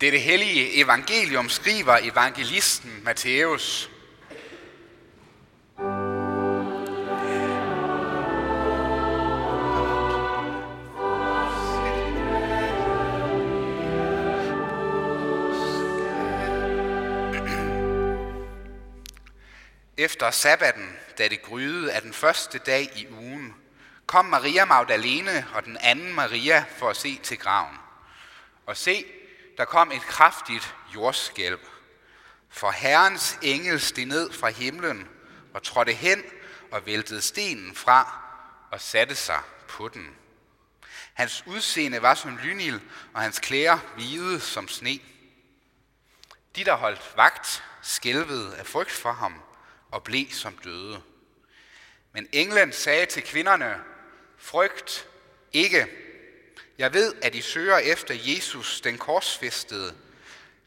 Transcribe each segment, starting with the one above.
Det er det hellige evangelium, skriver evangelisten Matthæus. Efter sabbaten, da det gryede af den første dag i ugen, kom Maria Magdalene og den anden Maria for at se til graven. Og se, der kom et kraftigt jordskælv. For Herrens engel steg ned fra himlen og trådte hen og væltede stenen fra og satte sig på den. Hans udseende var som lynild, og hans klæder hvide som sne. De, der holdt vagt, skælvede af frygt for ham og blev som døde. Men englen sagde til kvinderne, frygt ikke. Jeg ved, at I søger efter Jesus, den korsfæstede.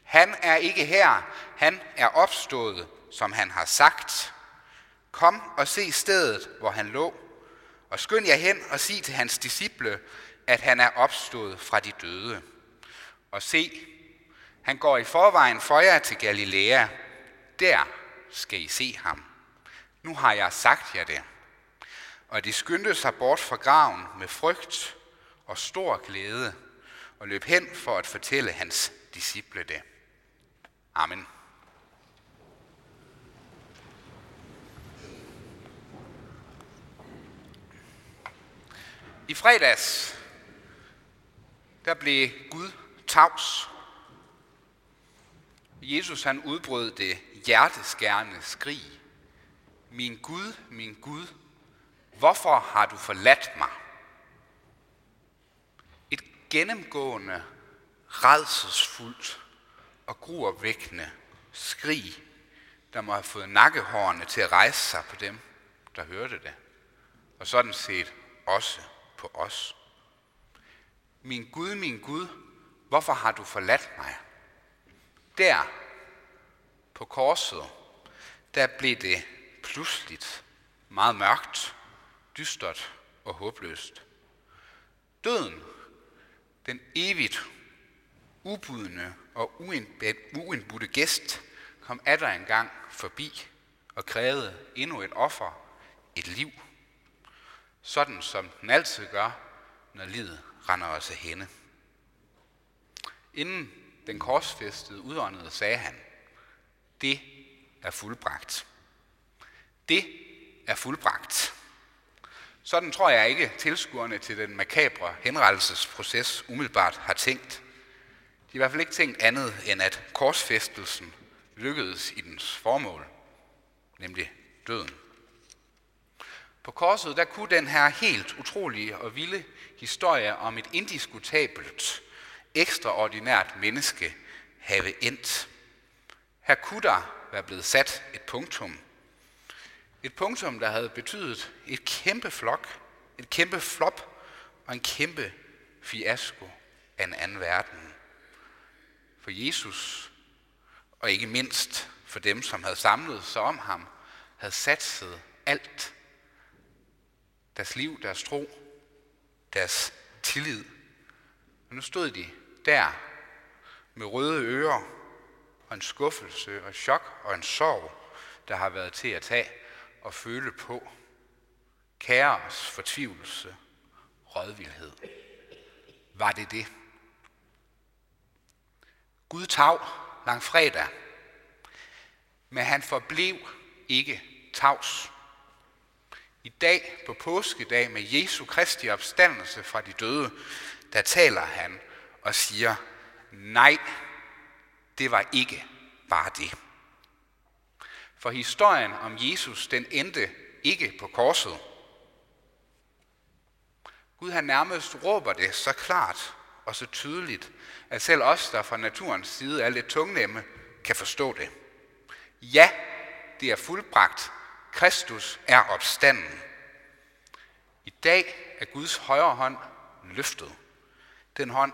Han er ikke her, han er opstået, som han har sagt. Kom og se stedet, hvor han lå, og skynd jer hen og sig til hans disciple, at han er opstået fra de døde. Og se, han går i forvejen for jer til Galilea. Der skal I se ham. Nu har jeg sagt jer det. Og de skyndte sig bort fra graven med frygt og stor glæde, og løb hen for at fortælle hans disciple det. Amen. I fredags, der blev Gud tavs. Jesus han udbrød det hjerteskærende skrig. Min Gud, min Gud, hvorfor har du forladt mig? Gennemgående, redselsfuldt og gruervækkende skrig, der må have fået nakkehårene til at rejse sig på dem, der hørte det. Og sådan set også på os. Min Gud, min Gud, hvorfor har du forladt mig? Der, på korset, der blev det pludseligt meget mørkt, dystert og håbløst. Døden, den evigt ubudne og uindbudte gæst, kom atter engang forbi og krævede endnu et offer, et liv. Sådan som den altid gør, når livet render os af hende. Inden den korsfæstede udåndede, sagde han, det er fuldbragt. Det er fuldbragt. Sådan tror jeg ikke tilskuerne til den makabre henrettelsesproces umiddelbart har tænkt. De har i hvert fald ikke tænkt andet, end at korsfæstelsen lykkedes i dens formål, nemlig døden. På korset der kunne den her helt utrolige og vilde historie om et indiskutabelt, ekstraordinært menneske have endt. Her kunne der være blevet sat et punktum. Et punktum, der havde betydet et kæmpe flok, et kæmpe flop og en kæmpe fiasko af en anden verden. For Jesus, og ikke mindst for dem, som havde samlet sig om ham, havde satset alt. Deres liv, deres tro, deres tillid. Og nu stod de der med røde ører og en skuffelse og et chok og en sorg, der har været til at tage og føle på. Kaos, fortvivlelse, rådvildhed. Var det det? Gud tav lang fredag, men han forblev ikke tavs. I dag, på påskedag med Jesu Kristi opstandelse fra de døde, der taler han og siger, nej, det var ikke bare det. For historien om Jesus, den endte ikke på korset. Gud han nærmest råber det så klart og så tydeligt, at selv os, der fra naturens side er lidt tungnemme, kan forstå det. Ja, det er fuldbragt. Kristus er opstanden. I dag er Guds højre hånd løftet. Den hånd,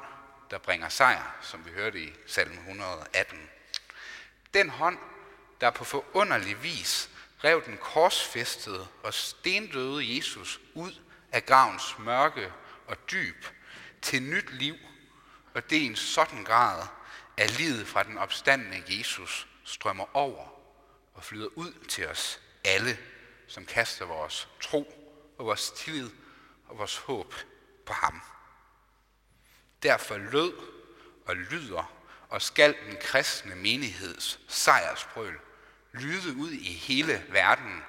der bringer sejr, som vi hørte i salm 118. Den hånd, der på forunderlig vis rev den korsfæstede og stendøde Jesus ud af gravens mørke og dyb til nyt liv, og det i en sådan grad, at livet fra den opstandende Jesus strømmer over og flyder ud til os alle, som kaster vores tro og vores tillid og vores håb på ham. Derfor lød og lyder og skal den kristne menigheds sejrsbrøl lyde ud i hele verden.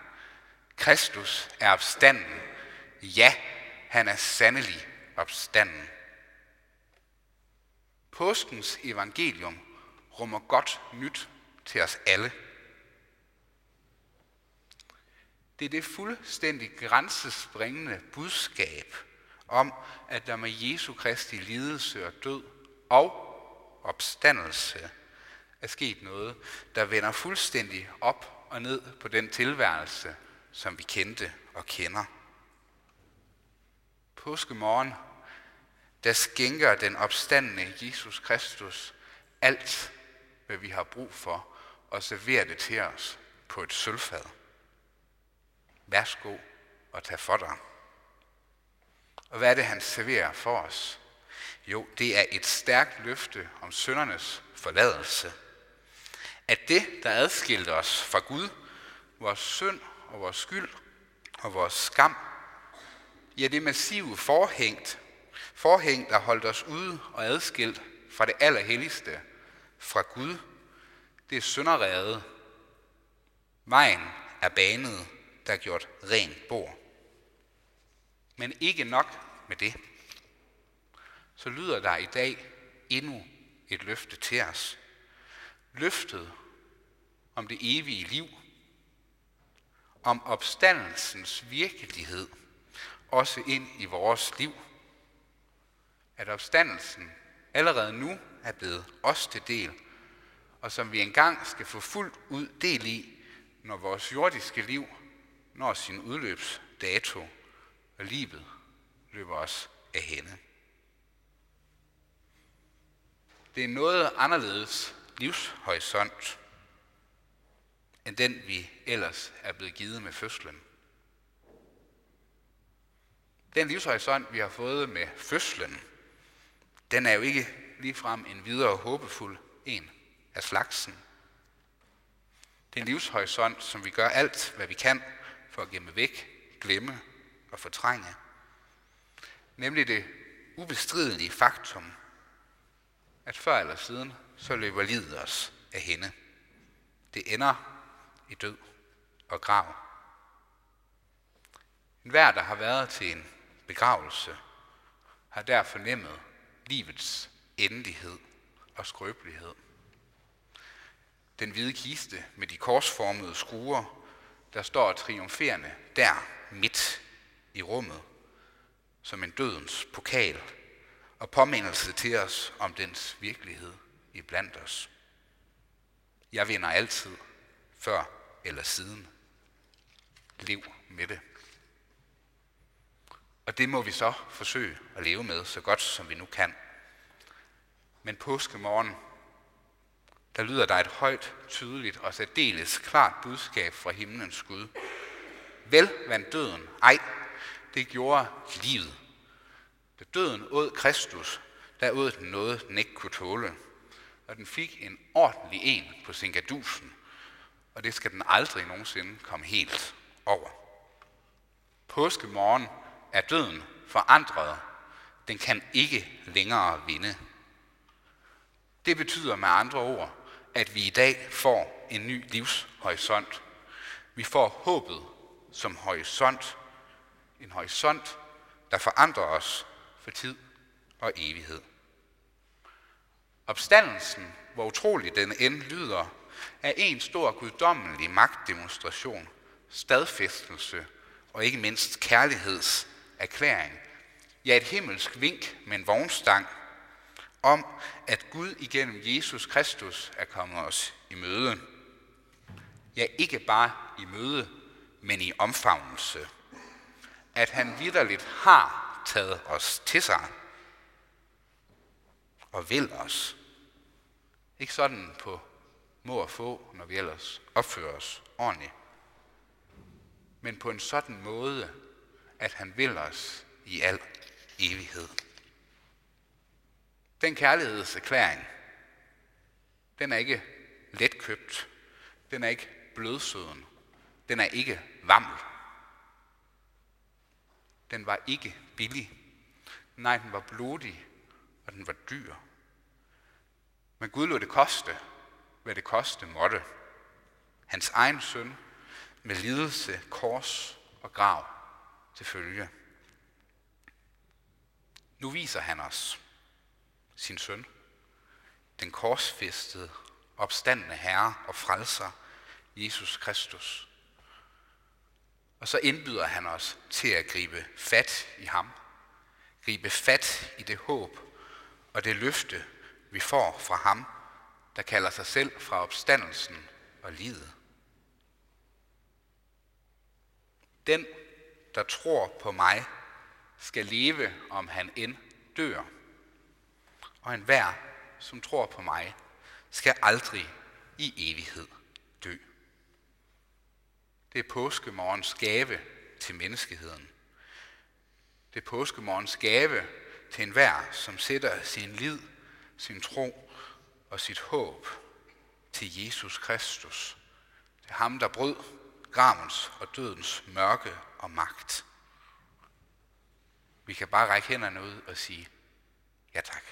Kristus er opstanden. Ja, han er sandelig opstanden. Påskens evangelium rummer godt nyt til os alle. Det er det fuldstændig grænsespringende budskab om, at der med Jesu Kristi lidelse og død og opstandelse er sket noget, der vender fuldstændig op og ned på den tilværelse, som vi kendte og kender. Påskemorgen, der skænker den opstandende Jesus Kristus alt, hvad vi har brug for, og serverer det til os på et sølvfad. Værsgo og tag for dig. Og hvad er det, han serverer for os? Jo, det er et stærkt løfte om søndernes forladelse. At det, der adskilte os fra Gud, vores synd og vores skyld og vores skam, ja, det massive forhængt, forhæng, der holdt os ude og adskilt fra det allerhelligste, fra Gud, det er sønderredet. Vejen er banet, der er gjort rent bord. Men ikke nok med det. Så lyder der i dag endnu et løfte til os. Løftet om det evige liv, om opstandelsens virkelighed, også ind i vores liv. At opstandelsen allerede nu er blevet os til del, og som vi engang skal få fuldt ud del i, når vores jordiske liv når sin udløbsdato, og livet løber os af hende. Det er noget anderledes livshorisont, end den vi ellers er blevet givet med fødslen. Den livshorisont, vi har fået med fødslen, den er jo ikke ligefrem en videre håbefuld en af slagsen. Det er en livshorisont, som vi gør alt, hvad vi kan for at gemme væk, glemme og fortrænge. Nemlig det ubestridelige faktum, at før eller siden, så løber livet os af hende. Det ender i død og grav. En hver, der har været til en begravelse, har der fornemmet livets endelighed og skrøbelighed. Den hvide kiste med de korsformede skruer, der står triumferende der midt i rummet, som en dødens pokal og påmindelse til os om dens virkelighed i blandt os. Jeg vinder altid, før eller siden. Lev med det. Og det må vi så forsøge at leve med så godt som vi nu kan. Men påskemorgen, der lyder der et højt, tydeligt og særdeles klart budskab fra himlens Gud. Vel vandt døden? Ej, det gjorde livet. Da døden åd Kristus, der åd den noget, den ikke kunne tåle. Og den fik en ordentlig en på sin gadusen. Og det skal den aldrig nogensinde komme helt over. Påskemorgen er døden forandret. Den kan ikke længere vinde. Det betyder med andre ord, at vi i dag får en ny livshorisont. Vi får håbet som horisont. En horisont, der forandrer os for tid og evighed. Opstandelsen, hvor utrolig den end lyder, er en stor guddommelig magtdemonstration, stadfæstelse og ikke mindst kærlighedserklæring. Ja, et himmelsk vink med en vognstang om, at Gud igennem Jesus Kristus er kommet os i møde. Ja, ikke bare i møde, men i omfavnelse. At han vidderligt har taget os til sig og vil os. Ikke sådan på må og få, når vi ellers opfører os ordentligt, men på en sådan måde, at han vil os i al evighed. Den kærlighedserklæring, den er ikke letkøbt. Den er ikke blødsøden. Den er ikke vammel. Den var ikke billig. Nej, den var blodig, og den var dyr. Men Gud lod det koste, hvad det koste måtte. Hans egen søn med lidelse, kors og grav til følge. Nu viser han os sin søn, den korsfæstede, opstandende Herre og frelser, Jesus Kristus. Og så indbyder han os til at gribe fat i ham. Gribe fat i det håb og det løfte, vi får fra ham, der kalder sig selv fra opstandelsen og livet. Den, der tror på mig, skal leve, om han end dør. Og enhver, som tror på mig, skal aldrig i evighed dø. Det er påskemorgens gave til menneskeheden. Det er påskemorgens gave til enhver, som sætter sin lid, sin tro og sit håb til Jesus Kristus. Det er ham, der brød gravens og dødens mørke og magt. Vi kan bare række hænderne ud og sige, ja tak.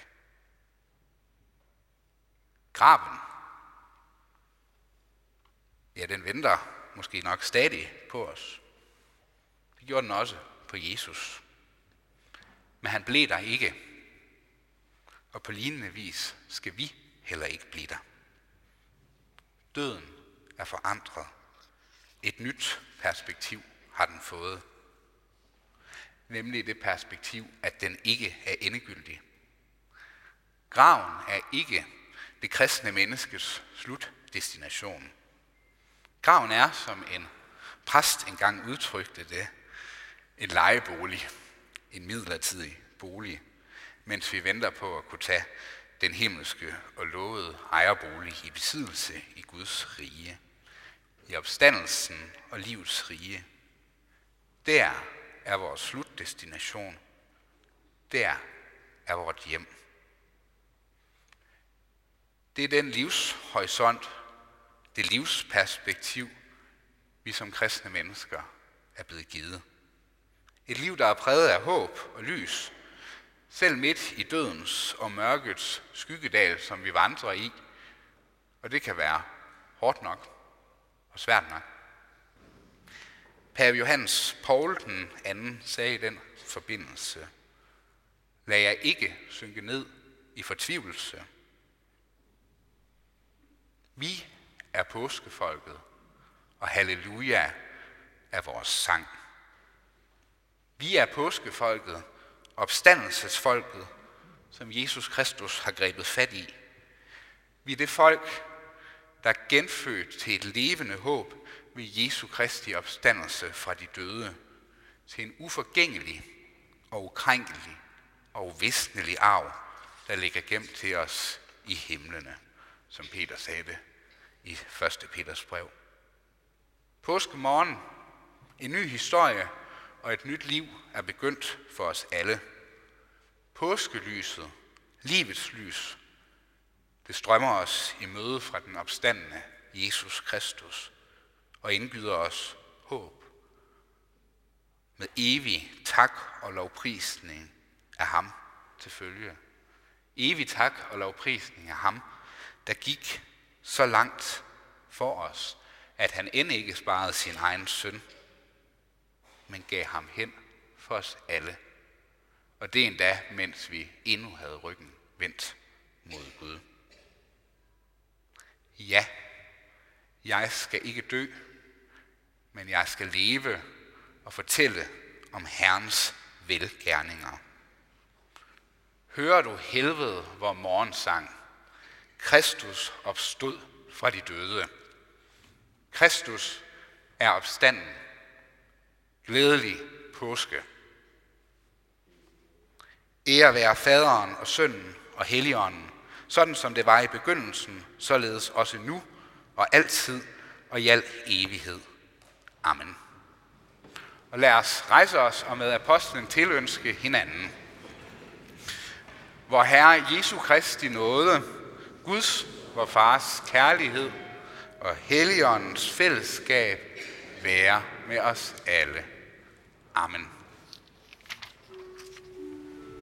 Graven, ja den venter måske nok stadig på os. Det gjorde den også på Jesus. Men han blev der ikke. Og på lignende vis skal vi heller ikke blive der. Døden er forandret. Et nyt perspektiv har den fået. Nemlig det perspektiv, at den ikke er endegyldig. Graven er ikke det kristne menneskes slutdestination. Graven er, som en præst engang udtrykte det, en lejebolig, en midlertidig bolig, mens vi venter på at kunne tage den himmelske og lovede ejerbolig i besiddelse i Guds rige, i opstandelsen og livets rige. Der er vores slutdestination. Der er vores hjem. Det er den livshorisont, det livsperspektiv, vi som kristne mennesker er blevet givet. Et liv, der er præget af håb og lys, selv midt i dødens og mørkets skyggedal, som vi vandrer i. Og det kan være hårdt nok og svært nok. Pave Johannes Paul den anden sagde i den forbindelse, lad jeg ikke synke ned i fortvivlelse. Vi er påskefolket, og halleluja er vores sang. Vi er påskefolket, opstandelsesfolket, som Jesus Kristus har grebet fat i. Vi er det folk, der er genfødt til et levende håb ved Jesu Kristi opstandelse fra de døde, til en uforgængelig og ukrænkelig og uvisnelig arv, der ligger gemt til os i himlene, som Peter sagde det i 1. Peters brev. Påskemorgen, en ny historie og et nyt liv er begyndt for os alle. Påskelyset, livets lys, det strømmer os i møde fra den opstandende Jesus Kristus og indbyder os håb. Med evig tak og lovprisning af ham til følge. Evig tak og lovprisning af ham, der gik så langt for os, at han end ikke sparede sin egen søn, men gav ham hen for os alle. Og det endda, mens vi endnu havde ryggen vendt mod Gud. Ja, jeg skal ikke dø, men jeg skal leve og fortælle om Herrens velgærninger. Hører du helvede, hvor morgensang? Kristus opstod fra de døde. Kristus er opstanden. Glædelig påske. Ære være faderen og sønnen og helligånden, sådan som det var i begyndelsen, således også nu og altid og i al evighed. Amen. Og lad os rejse os og med apostlen tilønske hinanden. Hvor Herre Jesu Kristi nåde, Guds vor fars kærlighed og Helligåndens fællesskab være med os alle. Amen.